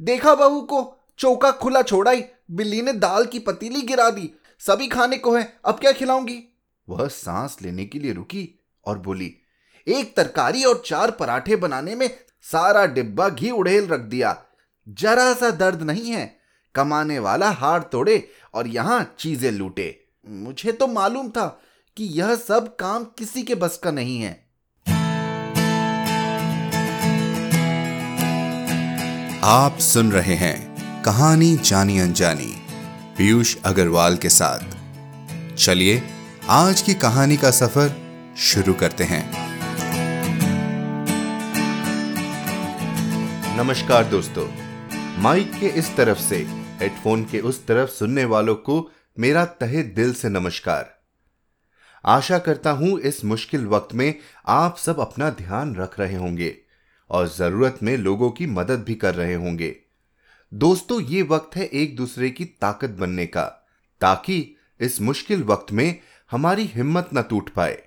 देखा बहू को, चौका खुला छोड़ाई, बिल्ली ने दाल की पतीली गिरा दी। सभी खाने को है, अब क्या खिलाऊँगी? वह सांस लेने के लिए रुकी और बोली, एक तरकारी और चार पराठे बनाने में सारा डिब्बा घी उड़ेल रख दिया। जरा सा दर्द नहीं है, कमाने वाला हार तोड़े और यहाँ चीज़ें लूटे। मुझे तो मालूम था कि यह सब काम किसी के बस का नहीं है। आप सुन रहे हैं कहानी जानी अनजानी, पीयूष अग्रवाल के साथ। चलिए, आज की कहानी का सफ़र शुरू करते हैं। नमस्कार दोस्तों, माइक के इस तरफ़ से, हेडफोन के उस तरफ़ सुनने वालों को मेरा तहे दिल से नमस्कार। आशा करता हूँ इस मुश्किल वक्त में आप सब अपना ध्यान रख रहे होंगे। और ज़रूरत में लोगों की मदद भी कर रहे होंगे। दोस्तों, ये वक्त है एक दूसरे की ताकत बनने का, ताकि इस मुश्किल वक्त में हमारी हिम्मत न टूट पाए।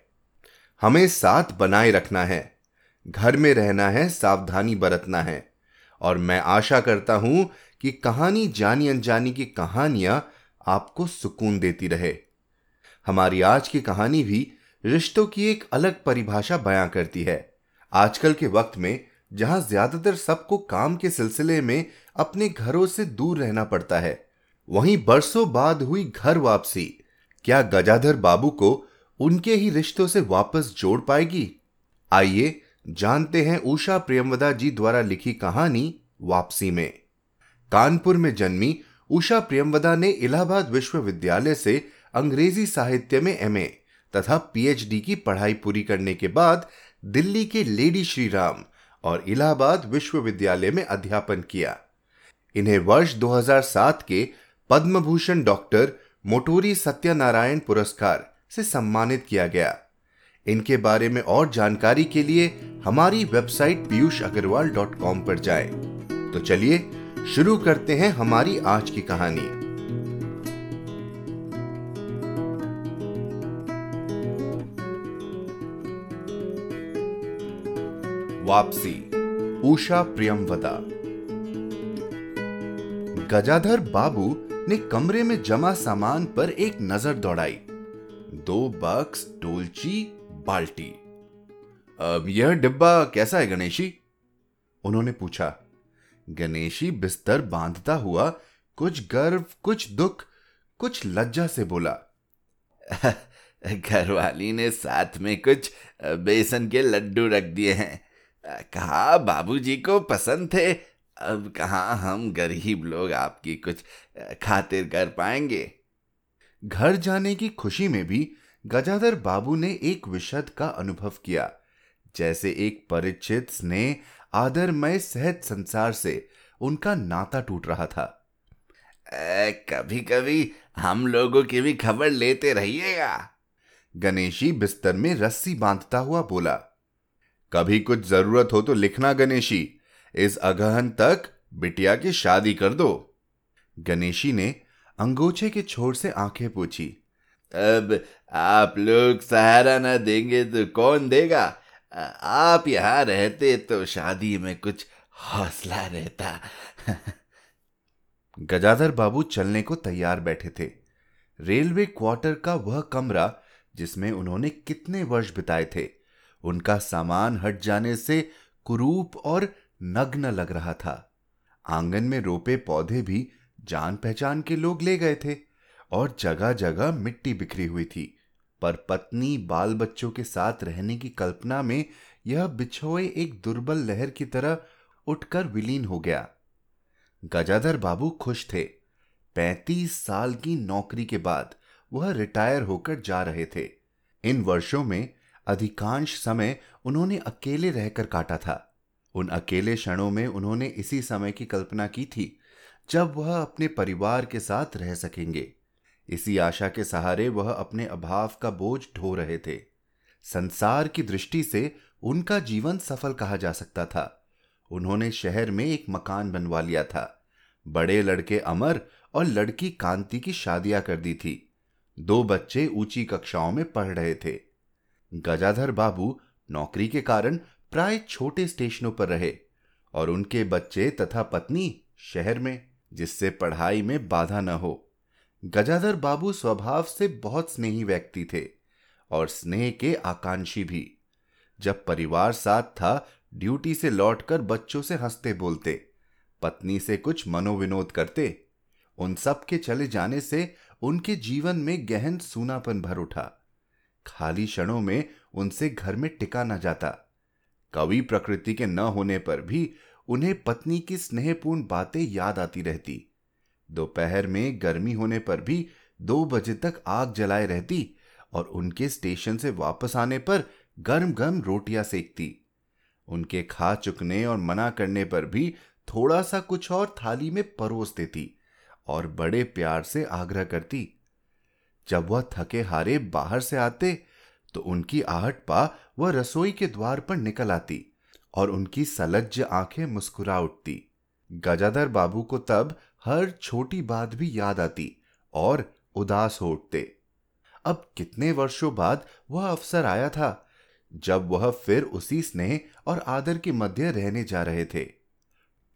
हमें साथ बनाए रखना है, घर में रहना है, सावधानी बरतना है। और मैं आशा करता हूँ कि कहानी जानी अनजानी की कहानियाँ आपको सुकून देती रहे। हमारी आज की कहानी भी रिश्तों की एक अलग परिभाषा बयां करती है। आजकल के वक्त में, जहाँ ज़्यादातर सबको काम के सिलसिले में अपने घरों से दूर रहना पड़ता है, वहीं बरसों बाद हुई घर वापसी। क्या गजाधर बाबू को उनके ही रिश्तों से वापस जोड़ पाएगी? आइए जानते हैं उषा प्रियमवदा जी द्वारा लिखी कहानी वापसी में। कानपुर में जन्मी उषा प्रियमवदा ने इलाहाबाद विश्वविद्यालय से अंग्रेज़ी साहित्य में एमए तथा पीएचडी की पढ़ाई पूरी करने के बाद दिल्ली के लेडी श्री राम और इलाहाबाद विश्वविद्यालय में अध्यापन किया। इन्हें वर्ष 2007 के पद्म भूषण डॉक्टर मोटोरी सत्यनारायण पुरस्कार से सम्मानित किया गया। इनके बारे में और जानकारी के लिए हमारी website Piyush Agarwal dot com पर जाए। तो चलिए, शुरू करते हैं हमारी आज की कहानी। वापसी। उषा प्रियमवदा गजाधर बाबू ने कमरे में जमा सामान पर एक नज़र दौड़ाई। दो बक्स टोलची बाल्टी। अब यह डिब्बा कैसा है गणेशी? उन्होंने पूछा। गणेशी बिस्तर बांधता हुआ कुछ गर्व, कुछ दुख, कुछ लज्जा से बोला। घरवाली ने साथ में कुछ बेसन के लड्डू रख दिए हैं। कहा बाबूजी को पसंद थे। अब कहा हम गरीब लोग आपकी कुछ खातिर कर पाएँगे? घर जाने की खुशी में भी गजाधर बाबू ने एक विशद का अनुभव किया। जैसे एक परिचित स्नेह आदरमय सहज संसार से उनका नाता टूट रहा था। ए, कभी कभी हम लोगों की भी खबर लेते रहिएगा। गणेशी बिस्तर में रस्सी बांधता हुआ बोला कभी कुछ ज़रूरत हो तो लिखना गणेशी। इस अगहन तक बिटिया की शादी कर दो। गणेशी ने अंगोछे के छोर से आँखें पूछी। अब आप लोग सहारा न देंगे तो कौन देगा? आप यहाँ रहते तो शादी में कुछ हौसला रहता। गजाधर बाबू चलने को तैयार बैठे थे। रेलवे क्वार्टर का वह कमरा जिसमें उन्होंने कितने वर्ष बिताए थे? उनका सामान हट जाने से कुरूप और नग्न लग रहा था। आँगन में रोपे पौधे भी जान पहचान के लोग ले गए थे और जगह जगह मिट्टी बिखरी हुई थी। पर पत्नी बाल बच्चों के साथ रहने की कल्पना में यह बिछोए एक दुर्बल लहर की तरह उठकर विलीन हो गया। गजाधर बाबू खुश थे। पैंतीस साल की नौकरी के बाद वह रिटायर होकर जा रहे थे। इन वर्षों में अधिकांश समय उन्होंने अकेले रहकर काटा था। उन अकेले क्षणों में उन्होंने इसी समय की कल्पना की थी, जब वह अपने परिवार के साथ रह सकेंगे। इसी आशा के सहारे वह अपने अभाव का बोझ ढो रहे थे। संसार की दृष्टि से उनका जीवन सफल कहा जा सकता था। उन्होंने शहर में एक मकान बनवा लिया था। बड़े लड़के अमर और लड़की कांति की शादियाँ कर दी थी। दो बच्चे ऊँची कक्षाओं में पढ़ रहे थे। गजाधर बाबू नौकरी के कारण प्राय छोटे स्टेशनों पर रहे और उनके बच्चे तथा पत्नी शहर में, जिससे पढ़ाई में बाधा न हो। गजाधर बाबू स्वभाव से बहुत स्नेही व्यक्ति थे और स्नेह के आकांक्षी भी। जब परिवार साथ था, ड्यूटी से लौटकर बच्चों से हँसते बोलते, पत्नी से कुछ मनोविनोद करते, उन सब के चले जाने से उनके जीवन में गहन सूनापन भर उठा। खाली क्षणों में उनसे घर में टिका न जाता। कवि प्रकृति के न होने पर भी उन्हें पत्नी की स्नेहपूर्ण बातें याद आती रहती। दोपहर में गर्मी होने पर भी दो बजे तक आग जलाए रहती और उनके स्टेशन से वापस आने पर गर्म गर्म रोटियाँ सेकती। उनके खा चुकने और मना करने पर भी थोड़ा सा कुछ और थाली में परोस देती और बड़े प्यार से आग्रह करती जब वह थके हारे बाहर से आते तो उनकी आहट पा वह रसोई के द्वार पर निकल आती और उनकी सलज्ज आँखें मुस्कुरा उठती। गजाधर बाबू को तब हर छोटी बात भी याद आती और उदास हो उठते। अब कितने वर्षों बाद वह अवसर आया था, जब वह फिर उसी स्नेह और आदर के मध्य रहने जा रहे थे।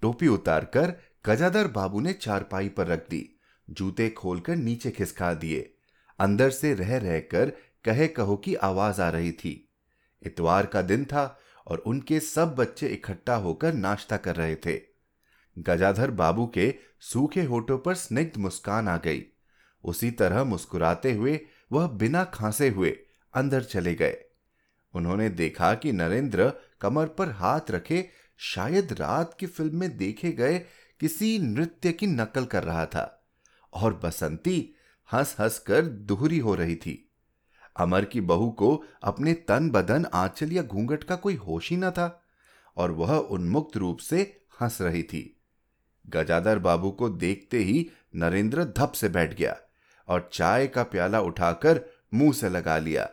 टोपी उतारकर गजाधर बाबू ने चारपाई पर रख दी, जूते खोलकर नीचे खिसका दिए। अंदर से रह रहकर कहे कहो की आवाज़ आ रही थी। इतवार का दिन था और उनके सब बच्चे इकट्ठा होकर नाश्ता कर रहे थे। गजाधर बाबू के सूखे होठों पर स्निग्ध मुस्कान आ गई। उसी तरह मुस्कुराते हुए वह बिना खांसे हुए अंदर चले गए। उन्होंने देखा कि नरेंद्र कमर पर हाथ रखे शायद रात की फ़िल्म में देखे गए किसी नृत्य की नकल कर रहा था और बसंती हंस हंस कर दुहरी हो रही थी। अमर की बहू को अपने तन बदन आंचल या घूंघट का कोई होश ही न था और वह उन्मुक्त रूप से हंस रही थी। गजादर बाबू को देखते ही नरेंद्र धप से बैठ गया और चाय का प्याला उठाकर मुँह से लगा लिया।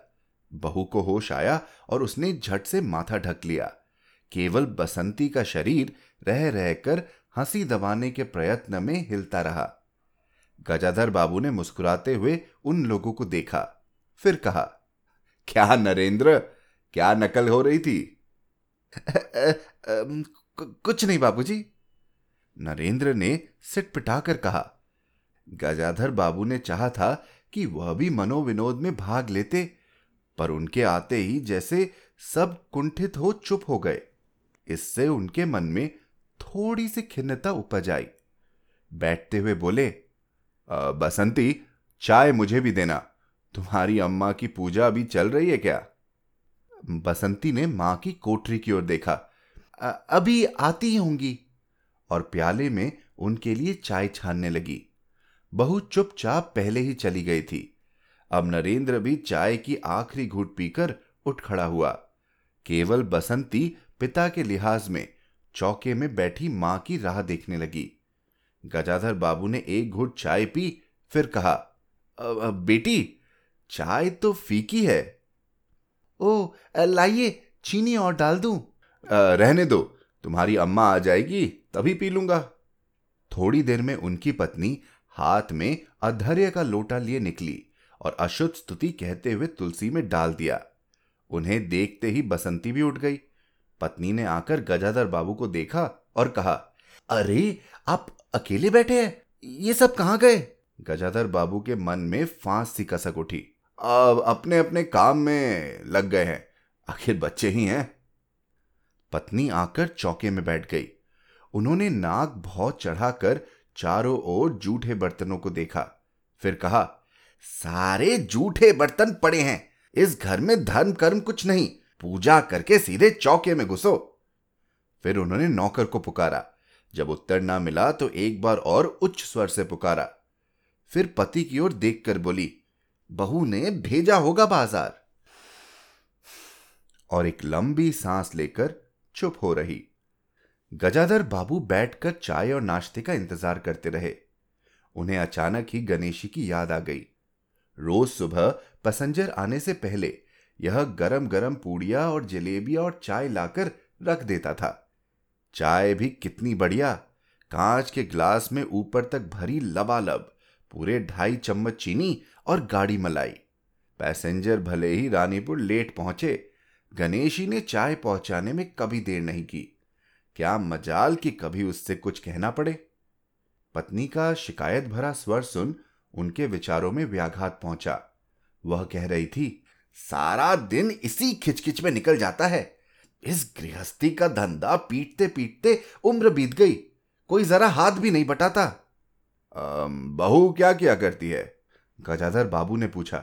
बहू को होश आया और उसने झट से माथा ढक लिया। केवल बसंती का शरीर रह रहकर हँसी दबाने के प्रयत्न में हिलता रहा। गजाधर बाबू ने मुस्कुराते हुए उन लोगों को देखा। फिर कहा, क्या नरेंद्र, क्या नकल हो रही थी? कुछ नहीं बाबूजी। नरेंद्र ने सिट पिटाकर कहा, गजाधर बाबू ने चाहा था कि वह भी मनोविनोद में भाग लेते, पर उनके आते ही जैसे सब कुंठित हो चुप हो गए। इससे उनके मन में थोड़ी सी खिन्नता उपज आई। बैठते हुए बोले बसंती, चाय मुझे भी देना। तुम्हारी अम्मा की पूजा अभी चल रही है क्या? बसंती ने माँ की कोठरी की ओर देखा। अभी आती होंगी। और प्याले में उनके लिए चाय छानने लगी। बहु चुपचाप पहले ही चली गई थी। अब नरेंद्र भी चाय की आखिरी घूट पीकर उठ खड़ा हुआ। केवल बसंती पिता के लिहाज में चौके में बैठी माँ की राह देखने लगी। गजाधर बाबू ने एक घूट चाय पी फिर कहा बेटी चाय तो फीकी है। ओ लाइए चीनी और डाल दूँ। रहने दो तुम्हारी अम्मा आ जाएगी तभी पी लूँगा। थोड़ी देर में उनकी पत्नी हाथ में अधर्य का लोटा लिए निकली और अशुद्ध स्तुति कहते हुए तुलसी में डाल दिया। उन्हें देखते ही बसंती भी उठ गई। पत्नी ने आकर गजाधर बाबू को देखा और कहा अरे आप अकेले बैठे हैं? ये सब कहाँ गए? गजाधर बाबू के मन में फांस सी कसक उठी। अब अपने अपने काम में लग गए हैं। आखिर बच्चे ही हैं। पत्नी आकर चौके में बैठ गई। उन्होंने नाक बहुत चढ़ाकर चारों ओर जूठे बर्तनों को देखा। फिर कहा, सारे जूठे बर्तन पड़े हैं। इस घर में धर्म कर्म कुछ नहीं। पूजा करके सीधे चौके में घुसो। फिर उन्होंने नौकर को पुकारा। जब उत्तर ना मिला तो एक बार और उच्च स्वर से पुकारा। फिर पति की ओर देखकर बोली, बहू ने भेजा होगा बाज़ार। और एक लंबी सांस लेकर चुप हो रही। गजाधर बाबू बैठकर चाय और नाश्ते का इंतज़ार करते रहे। उन्हें अचानक ही गणेशी की याद आ गई। रोज सुबह पैसेंजर आने से पहले यह गरम गरम पूड़िया और जलेबिया और चाय लाकर रख देता था। चाय भी कितनी बढ़िया। कांच के ग्लास में ऊपर तक भरी लबालब, पूरे ढाई चम्मच चीनी और गाड़ी मलाई। पैसेंजर भले ही रानीपुर लेट पहुँचे, गणेशी ने चाय पहुँचाने में कभी देर नहीं की। क्या मजाल कि कभी उससे कुछ कहना पड़े। पत्नी का शिकायत भरा स्वर सुन उनके विचारों में व्याघात पहुँचा। वह कह रही थी, सारा दिन इसी खिचखिच में निकल जाता है। इस गृहस्थी का धंधा पीटते पीटते उम्र बीत गई। कोई जरा हाथ भी नहीं बटाता। बहू क्या क्या करती है? गजाधर बाबू ने पूछा।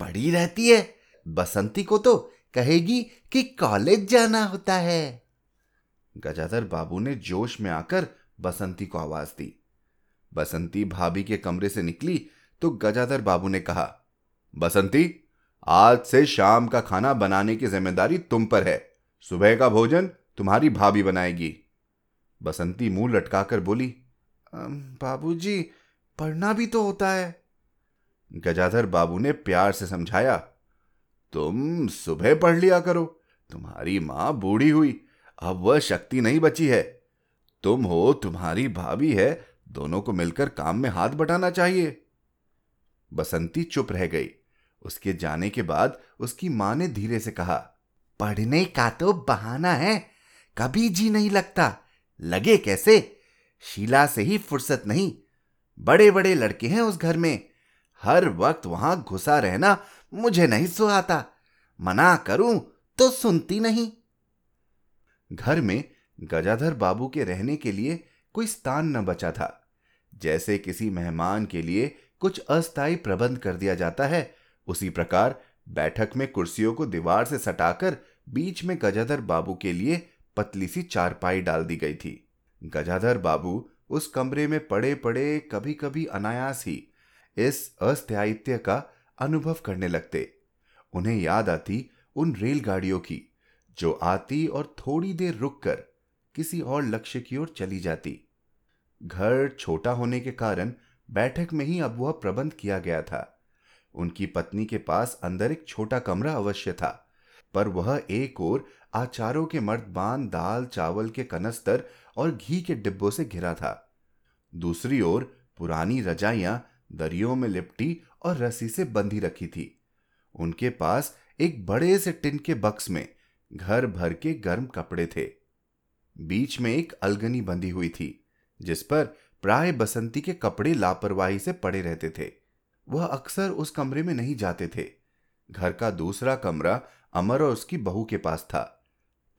पड़ी रहती है? बसंती को तो कहेगी कि कॉलेज जाना होता है। गजाधर बाबू ने जोश में आकर बसंती को आवाज़ दी। बसंती भाभी के कमरे से निकली तो गजाधर बाबू ने कहा, बसंती, आज से शाम का खाना बनाने की ज़िम्मेदारी तुम पर है। सुबह का भोजन तुम्हारी भाभी बनाएगी। बसंती मुँह लटकाकर बोली बाबूजी पढ़ना भी तो होता है। गजाधर बाबू ने प्यार से समझाया तुम सुबह पढ़ लिया करो तुम्हारी माँ बूढ़ी हुई अब वह शक्ति नहीं बची है। तुम हो तुम्हारी भाभी है दोनों को मिलकर काम में हाथ बटाना चाहिए। बसंती चुप रह गई उसके जाने के बाद उसकी माँ ने धीरे से कहा पढ़ने का तो बहाना है। कभी जी नहीं लगता। लगे कैसे? शीला से ही फुर्सत नहीं। बड़े बड़े लड़के हैं उस घर में। हर वक्त वहाँ घुसा रहना मुझे नहीं सुहाता। मना करूँ तो सुनती नहीं। घर में गजाधर बाबू के रहने के लिए कोई स्थान न बचा था। जैसे किसी मेहमान के लिए कुछ अस्थायी प्रबंध कर दिया जाता है, उसी प्रकार बैठक में कुर्सियों को दीवार से सटाकर बीच में गजाधर बाबू के लिए पतली सी चारपाई डाल दी गई थी। गजाधर बाबू उस कमरे में पड़े पड़े कभी कभी अनायास ही इस अस्थायित्व का अनुभव करने लगते। उन्हें याद आती उन रेलगाड़ियों की, जो आती और थोड़ी देर रुककर किसी और लक्ष्य की ओर चली जाती। घर छोटा होने के कारण बैठक में ही अब वह प्रबंध किया गया था। उनकी पत्नी के पास अंदर एक छोटा कमरा अवश्य था, पर वह एक ओर आचारों के मर्दबान दाल, चावल के कनस्तर और घी के डिब्बों से घिरा था। दूसरी ओर पुरानी रजाइयाँ दरियों में लिपटी और रस्सी से बंधी रखी थी। उनके पास एक बड़े से टिन के बक्स में घर भर के गर्म कपड़े थे। बीच में एक अलगनी बंधी हुई थी, जिस पर प्राय बसंती के कपड़े लापरवाही से पड़े रहते थे। वह अक्सर उस कमरे में नहीं जाते थे। घर का दूसरा कमरा अमर और उसकी बहू के पास था।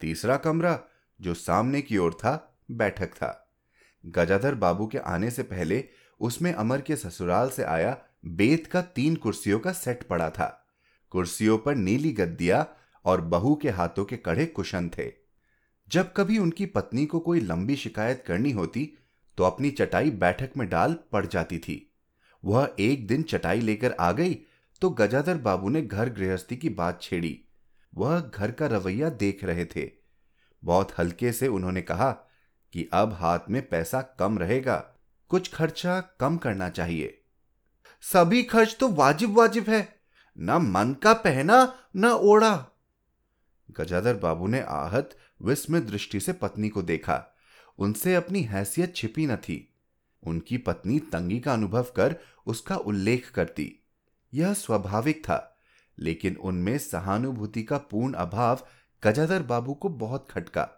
तीसरा कमरा, जो सामने की ओर था, बैठक था। गजाधर बाबू के आने से पहले उसमें अमर के ससुराल से आया बेत का तीन कुर्सियों का सेट पड़ा था। कुर्सियों पर नीली गद्दिया और बहू के हाथों के कड़े कुशन थे। जब कभी उनकी पत्नी को कोई लंबी शिकायत करनी होती तो अपनी चटाई बैठक में डाल पड़ जाती थी। वह एक दिन चटाई लेकर आ गई तो गजाधर बाबू ने घर गृहस्थी की बात छेड़ी। वह घर का रवैया देख रहे थे। बहुत हल्के से उन्होंने कहा कि अब हाथ में पैसा कम रहेगा, कुछ खर्चा कम करना चाहिए। सभी खर्च तो वाजिब वाजिब है, न मन का पहना, न ओढ़ा। गजाधर बाबू ने आहत, विस्मित दृष्टि से पत्नी को देखा। उनसे अपनी हैसियत छिपी न थी। उनकी पत्नी तंगी का अनुभव कर उसका उल्लेख करती। यह स्वाभाविक था, लेकिन उनमें सहानुभूति का पूर्ण अभाव गजाधर बाबू को बहुत खटका।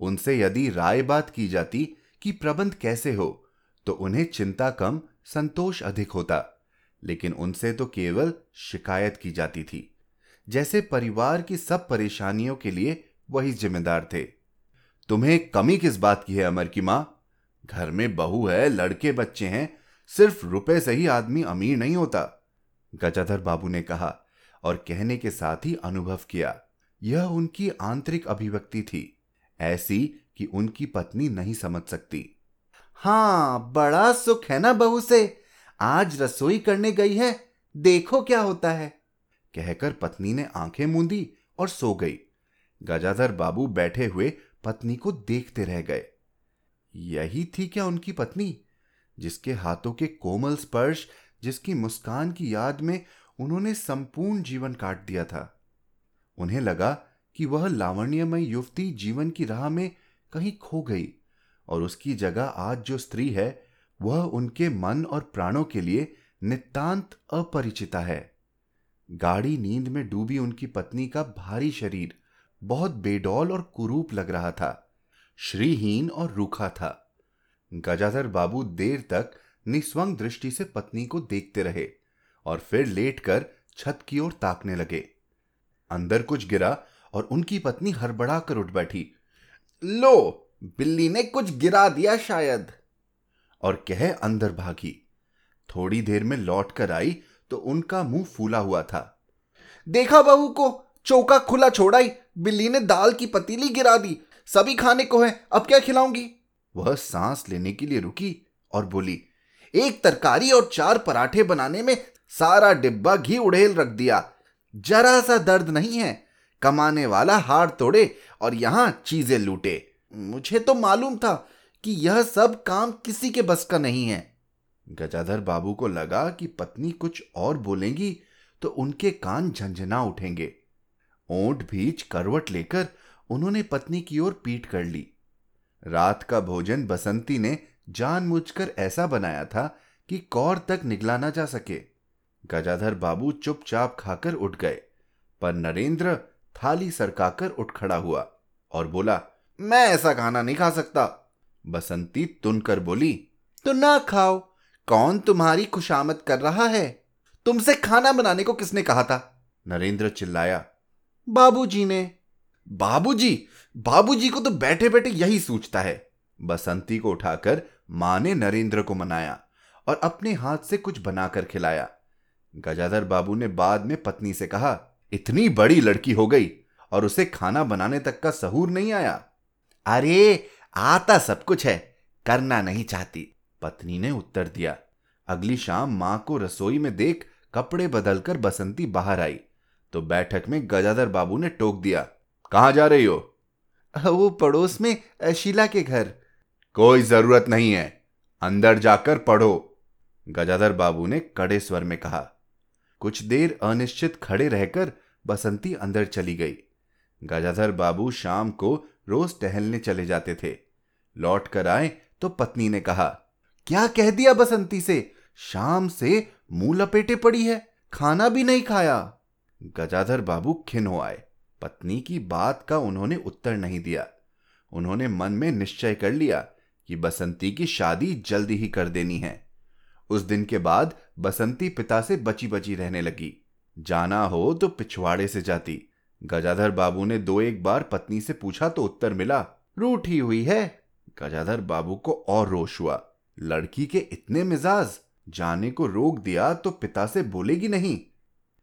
उनसे यदि राय बात की जाती कि प्रबंध कैसे हो तो उन्हें चिंता कम, संतोष अधिक होता, लेकिन उनसे तो केवल शिकायत की जाती थी। जैसे परिवार की सब परेशानियों के लिए वही जिम्मेदार थे। तुम्हें कमी किस बात की है अमर की माँ? घर में बहू है, लड़के बच्चे हैं, सिर्फ़ रुपए से ही आदमी अमीर नहीं होता। गजाधर बाबू ने कहा और कहने के साथ ही अनुभव किया, यह उनकी आंतरिक अभिव्यक्ति थी, ऐसी कि उनकी पत्नी नहीं समझ सकती। हाँ, बड़ा सुख है ना बहू से, आज रसोई करने गई है, देखो क्या होता है। कहकर पत्नी ने आँखें मूंदी और सो गई। गजाधर बाबू बैठे हुए पत्नी को देखते रह गए। यही थी क्या उनकी पत्नी, जिसके हाथों के कोमल स्पर्श, जिसकी मुस्कान की याद में उन्होंने संपूर्ण जीवन काट दिया था। उन्हें लगा कि वह लावण्यमय युवती जीवन की राह में कहीं खो गई, और उसकी जगह आज जो स्त्री है, वह उनके मन और प्राणों के लिए नितांत अपरिचिता है। गाढ़ी नींद में डूबी उनकी पत्नी का भारी शरीर बहुत बेडौल और कुरूप लग रहा था। श्रीहीन और रूखा था। गजाधर बाबू देर तक निस्वंग दृष्टि से पत्नी को देखते रहे और फिर लेटकर छत की ओर ताकने लगे। अंदर कुछ गिरा और उनकी पत्नी हड़बड़ा कर उठ बैठी। लो, बिल्ली ने कुछ गिरा दिया शायद। और कह अंदर भागी। थोड़ी देर में लौट कर आई तो उनका मुँह फूला हुआ था। देखा बहू को, चौका खुला छोड़ाई, बिल्ली ने दाल की पतीली गिरा दी सभी खाने को है, अब क्या खिलाऊँगी? वह सांस लेने के लिए रुकी और बोली, एक तरकारी और चार पराठे बनाने में सारा डिब्बा घी उड़ेल रख दिया। जरा सा दर्द नहीं है। कमाने वाला हार तोड़े और यहाँ चीज़ें लूटे। मुझे तो मालूम था कि यह सब काम किसी के बस का नहीं है। गजाधर बाबू को लगा कि पत्नी कुछ और बोलेंगी तो उनके कान झंझना उठेंगे। ओंठ भीच करवट लेकर उन्होंने पत्नी की ओर पीट कर ली। रात का भोजन बसंती ने जानबूझकर ऐसा बनाया था कि कौर तक निगला ना जा सके। गजाधर बाबू चुपचाप खाकर उठ गए, पर नरेंद्र थाली सरकाकर उठ खड़ा हुआ और बोला, मैं ऐसा खाना नहीं खा सकता। बसंती तुनकर बोली तो ना खाओ। कौन तुम्हारी खुशामद कर रहा है? तुमसे खाना बनाने को किसने कहा था? नरेंद्र चिल्लाया, बाबूजी ने। बाबूजी बाबूजी को तो बैठे बैठे यही सोचता है। बसंती को उठाकर माँ ने नरेंद्र को मनाया और अपने हाथ से कुछ बनाकर खिलाया। गजाधर बाबू ने बाद में पत्नी से कहा, इतनी बड़ी लड़की हो गई और उसे खाना बनाने तक का सहूर नहीं आया। अरे, आता सब कुछ है, करना नहीं चाहती। पत्नी ने उत्तर दिया। अगली शाम माँ को रसोई में देख कपड़े बदलकर बसंती बाहर आई। तो बैठक में गजाधर बाबू ने टोक दिया कहाँ जा रही हो? वो पड़ोस में शीला के घर। कोई ज़रूरत नहीं है। अंदर जाकर पढ़ो। गजाधर बाबू ने कड़े स्वर में कहा। कुछ देर अनिश्चित खड़े रहकर बसंती अंदर चली गई। गजाधर बाबू शाम को रोज टहलने चले जाते थे। लौट कर आए तो पत्नी ने कहा क्या कह दिया बसंती से? शाम से मुँह लपेटे पड़ी है खाना भी नहीं खाया। गजाधर बाबू खिन हो आए। पत्नी की बात का उन्होंने उत्तर नहीं दिया। उन्होंने मन में निश्चय कर लिया कि बसंती की शादी जल्दी ही कर देनी है। उस दिन के बाद बसंती पिता से बची बची रहने लगी। जाना हो तो पिछवाड़े से जाती। गजाधर बाबू ने दो एक बार पत्नी से पूछा तो उत्तर मिला, रूठी हुई है। गजाधर बाबू को और रोष हुआ। लड़की के इतने मिजाज, जाने को रोक दिया तो पिता से बोलेगी नहीं।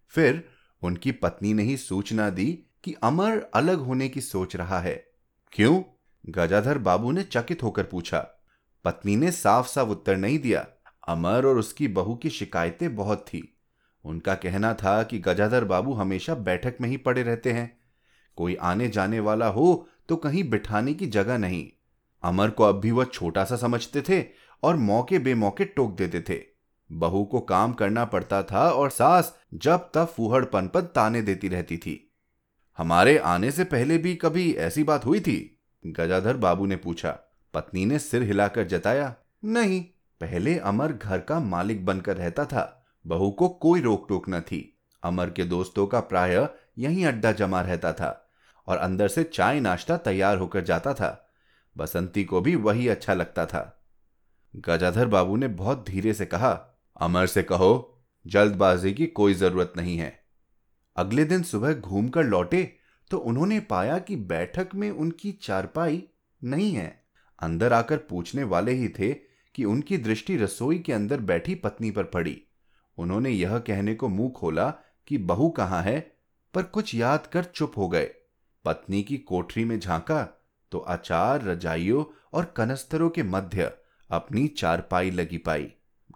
फिर उनकी पत्नी ने ही सूचना दी कि अमर अलग होने की सोच रहा है। क्यों? गजाधर बाबू ने चकित होकर पूछा। पत्नी ने साफ़ साफ़ उत्तर नहीं दिया। अमर और उसकी बहू की शिकायतें बहुत थी। उनका कहना था कि गजाधर बाबू हमेशा बैठक में ही पड़े रहते हैं। कोई आने जाने वाला हो तो कहीं बिठाने की जगह नहीं। अमर को अब भी वह छोटा सा समझते थे और मौके बेमौके टोक देते थे। बहू को काम करना पड़ता था और सास जब तब फूहड़पन पर ताने देती रहती थी। हमारे आने से पहले भी कभी ऐसी बात हुई थी? गजाधर बाबू ने पूछा। पत्नी ने सिर हिलाकर जताया, नहीं, पहले अमर घर का मालिक बनकर रहता था। बहू को कोई रोक टोक न थी। अमर के दोस्तों का प्राय यही अड्डा जमा रहता था और अंदर से चाय नाश्ता तैयार होकर जाता था। बसंती को भी वही अच्छा लगता था। गजाधर बाबू ने बहुत धीरे से कहा, अमर से कहो, जल्दबाजी की कोई ज़रूरत नहीं है। अगले दिन सुबह घूमकर लौटे तो उन्होंने पाया कि बैठक में उनकी चारपाई नहीं है। अंदर आकर पूछने वाले ही थे कि उनकी दृष्टि रसोई के अंदर बैठी पत्नी पर पड़ी। उन्होंने यह कहने को मुँह खोला कि बहू कहाँ है, पर कुछ याद कर चुप हो गए। पत्नी की कोठरी में झांका तो अचार, रजाइयों और कनस्तरों के मध्य अपनी चारपाई लगी पाई।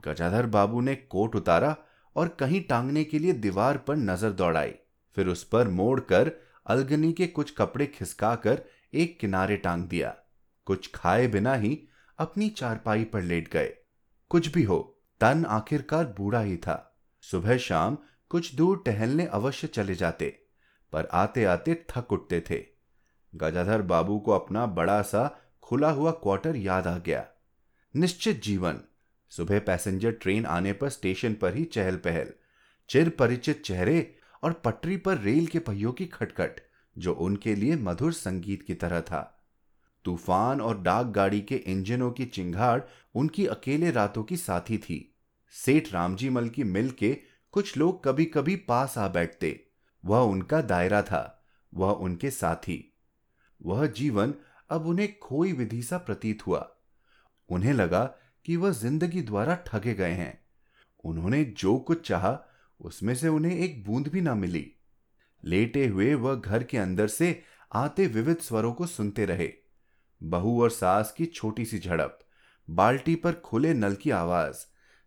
गजाधर बाबू ने कोट उतारा और कहीं टांगने के लिए दीवार पर नज़र दौड़ाई। फिर उस पर मोड़कर अलगनी के कुछ कपड़े खिसकाकर एक किनारे टांग दिया। कुछ खाए बिना ही अपनी चारपाई पर लेट गए। कुछ भी हो, तन आखिरकार बूढ़ा ही था। सुबह शाम कुछ दूर टहलने अवश्य चले जाते, पर आते आते थक उठते थे। गजाधर बाबू को अपना बड़ा सा खुला हुआ क्वार्टर याद आ गया। निश्चित जीवन सुबह पैसेंजर ट्रेन आने पर स्टेशन पर ही चहल पहल। चिर परिचित चेहरे और पटरी पर रेल के पहियों की खटखट, जो उनके लिए मधुर संगीत की तरह था। तूफ़ान और डाक गाड़ी के इंजनों की चिंगाड़ उनकी अकेले रातों की साथी थी। सेठ रामजी मल की मिल के कुछ लोग कभी कभी पास आ बैठते। वह उनका दायरा था, वह उनके साथी। वह जीवन अब उन्हें खोई विधि सा प्रतीत हुआ। उन्हें लगा कि वह ज़िंदगी द्वारा ठगे गए हैं। उन्होंने जो कुछ चाहा, उसमें से उन्हें एक बूंद भी ना मिली। लेटे हुए वह घर के अंदर से आते विविध स्वरों को सुनते रहे। बहू और सास की छोटी सी झड़प, बाल्टी पर खुले नल की आवाज़,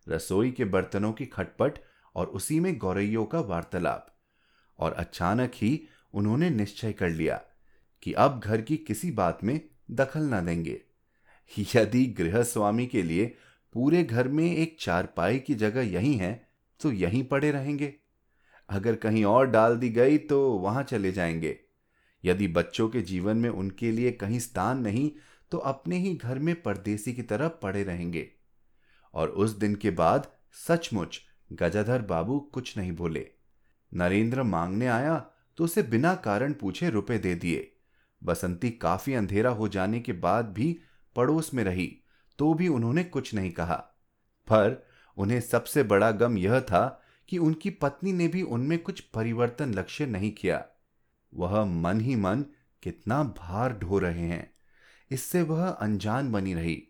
रसोई के बर्तनों की खटपट और उसी में गौरैयों का वार्तालाप। और अचानक ही उन्होंने निश्चय कर लिया कि अब घर की किसी बात में दखल ना देंगे। यदि गृह स्वामी के लिए पूरे घर में एक चारपाई की जगह यही है तो यहीं पड़े रहेंगे। अगर कहीं और डाल दी गई तो वहाँ चले जाएँगे। यदि बच्चों के जीवन में उनके लिए कहीं स्थान नहीं तो अपने ही घर में परदेसी की तरह पड़े रहेंगे। और उस दिन के बाद सचमुच गजाधर बाबू कुछ नहीं बोले। नरेंद्र मांगने आया तो उसे बिना कारण पूछे रुपए दे दिए। बसंती काफ़ी अंधेरा हो जाने के बाद भी पड़ोस में रही तो भी उन्होंने कुछ नहीं कहा। पर उन्हें सबसे बड़ा गम यह था कि उनकी पत्नी ने भी उनमें कुछ परिवर्तन लक्ष्य नहीं किया। वह मन ही मन कितना भार ढो रहे हैं। इससे वह अनजान बनी रही,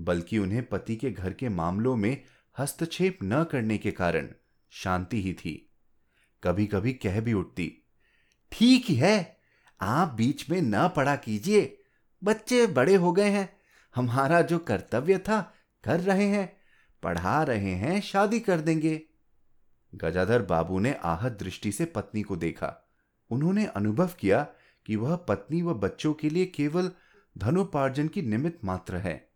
बल्कि उन्हें पति के घर के मामलों में हस्तक्षेप न करने के कारण शांति ही थी। कभी कभी कह भी उठती, ठीक ही, आप बीच में न पड़ा कीजिए, बच्चे बड़े हो गए हैं हमारा जो कर्तव्य था, कर रहे हैं, पढ़ा रहे हैं, शादी कर देंगे। गजाधर बाबू ने आहत दृष्टि से पत्नी को देखा। उन्होंने अनुभव किया कि वह पत्नी व बच्चों के लिए केवल धनोपार्जन की निमित्त मात्र है,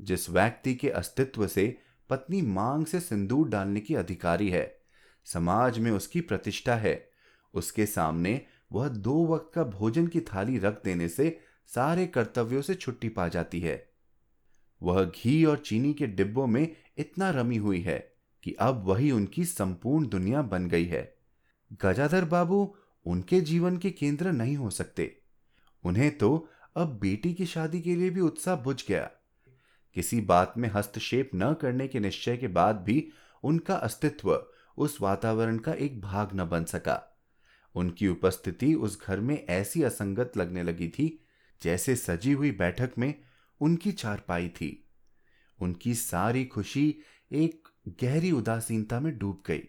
जिस व्यक्ति के अस्तित्व से पत्नी मांग से सिंदूर डालने की अधिकारी है। समाज में उसकी प्रतिष्ठा है। उसके सामने वह दो वक्त का भोजन की थाली रख देने से सारे कर्तव्यों से छुट्टी पा जाती है। वह घी और चीनी के डिब्बों में इतना रमी हुई है कि अब वही उनकी संपूर्ण दुनिया बन गई है। गजाधर बाबू उनके जीवन के केंद्र नहीं हो सकते। उन्हें तो अब बेटी की शादी के लिए भी उत्साह बुझ गया। किसी बात में हस्तक्षेप न करने के निश्चय के बाद भी उनका अस्तित्व उस वातावरण का एक भाग न बन सका। उनकी उपस्थिति उस घर में ऐसी असंगत लगने लगी थी जैसे सजी हुई बैठक में उनकी चारपाई थी। उनकी सारी खुशी एक गहरी उदासीनता में डूब गई।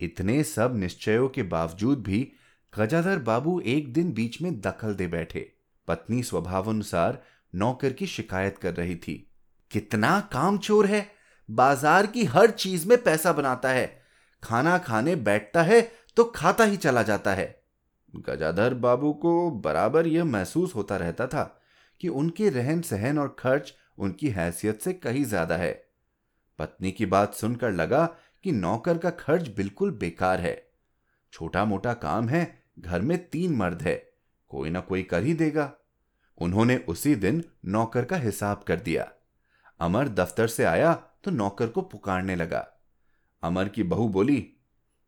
इतने सब निश्चयों के बावजूद भी गजाधर बाबू एक दिन बीच में दखल दे बैठे। पत्नी स्वभावानुसार नौकर की शिकायत कर रही थी। कितना काम चोर है! बाज़ार की हर चीज़ में पैसा बनाता है। खाना खाने बैठता है तो खाता ही चला जाता है। गजाधर बाबू को बराबर यह महसूस होता रहता था कि उनके रहन सहन और खर्च उनकी हैसियत से कहीं ज़्यादा है। पत्नी की बात सुनकर लगा कि नौकर का खर्च बिल्कुल बेकार है। छोटा मोटा काम है, घर में तीन मर्द है, कोई ना कोई कर ही देगा। उन्होंने उसी दिन नौकर का हिसाब कर दिया। अमर दफ्तर से आया तो नौकर को पुकारने लगा। अमर की बहू बोली,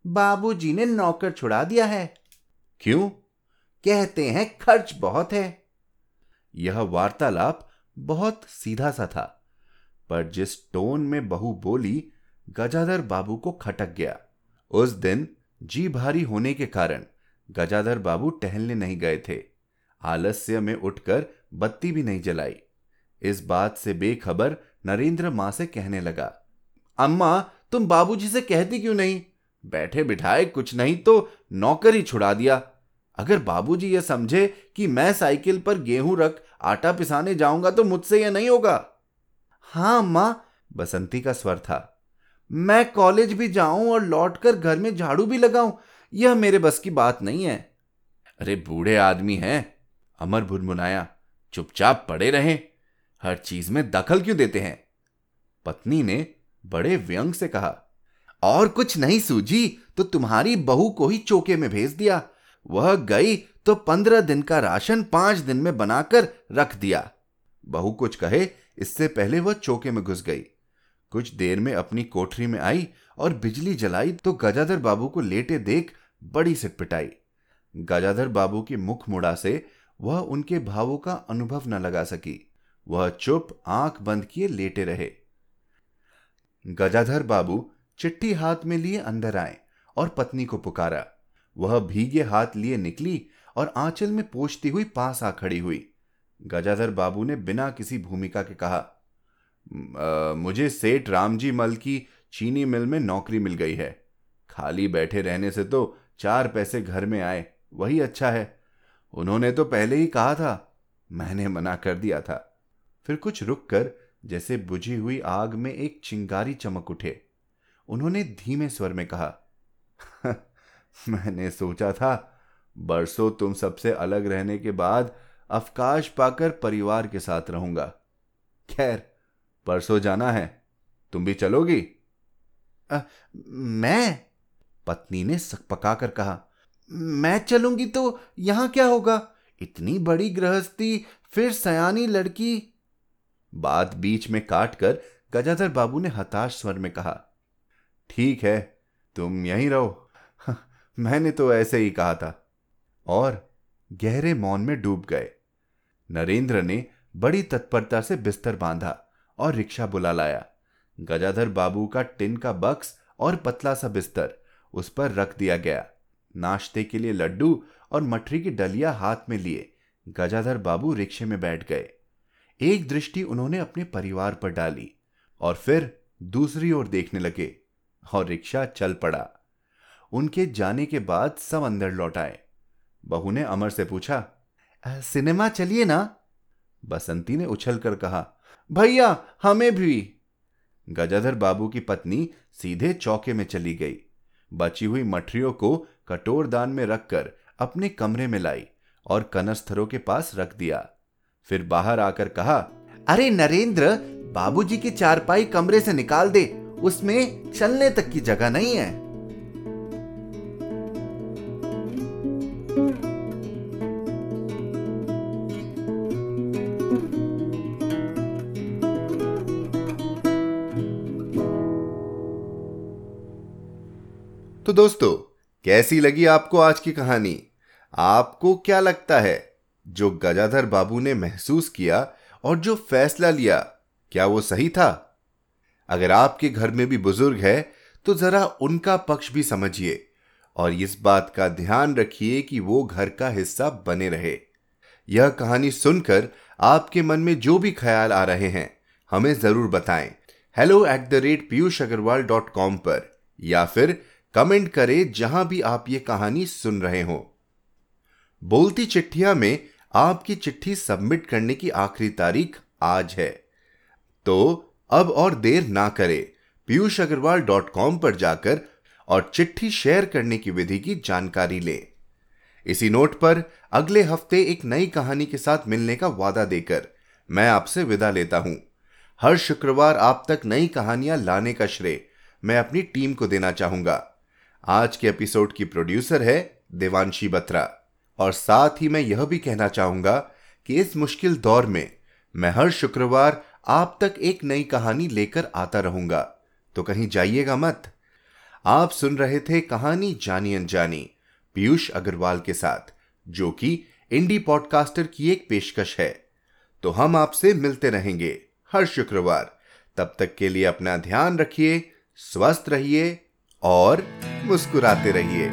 बाबूजी ने नौकर छुड़ा दिया है। क्यों? कहते हैं खर्च बहुत है। यह वार्तालाप बहुत सीधा सा था, पर जिस टोन में बहू बोली, गजाधर बाबू को खटक गया। उस दिन जी भारी होने के कारण गजाधर बाबू टहलने नहीं गए थे। आलस्य में उठकर बत्ती भी नहीं जलाई। इस बात से बेखबर नरेंद्र माँ से कहने लगा, अम्मा, तुम बाबूजी से कहती क्यों नहीं? बैठे बिठाए कुछ नहीं तो नौकर छुड़ा दिया। अगर बाबूजी ये समझे कि मैं साइकिल पर गेहूँ रख, आटा पिसाने जाऊँगा तो मुझसे यह नहीं होगा। हाँ माँ, बसंती का स्वर था। मैं कॉलेज भी जाऊँ और लौटकर घर में झाड़ू भी लगाऊँ, यह मेरे बस की बात नहीं है। अरे, बूढ़े आदमी हैं, अमर भुनभुनाया चुपचाप पड़े रहें, हर चीज़ में दखल क्यों देते हैं? पत्नी ने बड़े व्यंग से कहा, और कुछ नहीं सूझी तो तुम्हारी बहू को ही चौके में भेज दिया। वह गई तो पंद्रह दिन का राशन पाँच दिन में बनाकर रख दिया। बहू कुछ कहे, इससे पहले वह चौके में घुस गई। कुछ देर में अपनी कोठरी में आई और बिजली जलाई तो गजाधर बाबू को लेटे देख बड़ी सिटपिटाई गजाधर बाबू की मुख मुड़ा से वह उनके भावों का अनुभव न लगा सकी। वह चुप आँख बंद किए लेटे रहे। गजाधर बाबू चिट्ठी हाथ में लिए अंदर आए और पत्नी को पुकारा। वह भीगे हाथ लिए निकली और आंचल में पोछती हुई पास आ खड़ी हुई। गजाधर बाबू ने बिना किसी भूमिका के कहा मुझे सेठ रामजी मल की चीनी मिल में नौकरी मिल गई है। खाली बैठे रहने से तो चार पैसे घर में आए, वही अच्छा है। उन्होंने तो पहले ही कहा था, मैंने मना कर दिया था फिर कुछ रुक कर जैसे बुझी हुई आग में एक चिंगारी चमक उठे। उन्होंने धीमे स्वर में कहा मैंने सोचा था बरसों तुम सबसे अलग रहने के बाद अवकाश पाकर परिवार के साथ रहूँगा। खैर परसों जाना है। तुम भी चलोगी? आ, मैं? पत्नी ने सकपका कर कहा। मैं चलूँगी तो यहाँ क्या होगा? इतनी बड़ी गृहस्थी फिर सयानी लड़की बात बीच में काट कर गजाधर बाबू ने हताश स्वर में कहा। ठीक है तुम यहीं रहो। मैंने तो ऐसे ही कहा था। और गहरे मौन में डूब गए। नरेंद्र ने बड़ी तत्परता से बिस्तर बांधा और रिक्शा बुला लाया। गजाधर बाबू का टिन का बक्स और पतला सा बिस्तर उस पर रख दिया गया। नाश्ते के लिए लड्डू और मठरी की डलिया हाथ में लिए गजाधर बाबू रिक्शे में बैठ गए। एक दृष्टि उन्होंने अपने परिवार पर डाली और फिर दूसरी ओर देखने लगे और रिक्शा चल पड़ा। उनके जाने के बाद सब अंदर लौट आए। बहू ने अमर से पूछा सिनेमा चलिए ना? बसंती ने उछल कर कहा, भैया, हमें भी। गजाधर बाबू की पत्नी सीधे चौके में चली गई। बची हुई मठरियों को कटोर दान में रखकर अपने कमरे में लाई और कनस्थरों के पास रख दिया। फिर बाहर आकर कहा, अरे नरेंद्र, बाबूजी की चारपाई कमरे से निकाल दे, उसमें चलने तक की जगह नहीं है। तो दोस्तों, कैसी लगी आपको आज की कहानी? आपको क्या लगता है? जो गजाधर बाबू ने महसूस किया और जो फैसला लिया, क्या वो सही था? अगर आपके घर में भी बुज़ुर्ग है तो जरा उनका पक्ष भी समझिए और इस बात का ध्यान रखिए कि वो घर का हिस्सा बने रहे। यह कहानी सुनकर आपके मन में जो भी ख्याल आ रहे हैं, हमें ज़रूर बताएँ। Hello at the rate Piyush Agarwal dot com पर या फिर कमेंट करें जहाँ भी आप ये कहानी सुन रहे हो। बोलती चिट्ठिया में आपकी चिट्ठी सबमिट करने की आखिरी तारीख आज है। तो अब और देर ना करें, पीयूष अग्रवाल डॉट कॉम पर जाकर और चिट्ठी शेयर करने की विधि की जानकारी लें। इसी नोट पर अगले हफ़्ते एक नई कहानी के साथ मिलने का वादा देकर मैं आपसे विदा लेता हूँ। हर शुक्रवार आप तक नई कहानियाँ लाने का श्रेय मैं अपनी टीम को देना चाहूँगा। आज के एपिसोड की प्रोड्यूसर है देवांशी बत्रा। और साथ ही मैं यह भी कहना चाहूँगा कि इस मुश्किल दौर में मैं हर शुक्रवार आप तक एक नई कहानी लेकर आता रहूँगा। तो कहीं जाइएगा मत। आप सुन रहे थे कहानी जानी अनजानी पीयूष अग्रवाल के साथ, जो कि इंडी पॉडकास्टर की एक पेशकश है। तो हम आपसे मिलते रहेंगे हर शुक्रवार। तब तक के लिए अपना ध्यान रखिए, स्वस्थ रहिए और मुस्कुराते रहिए।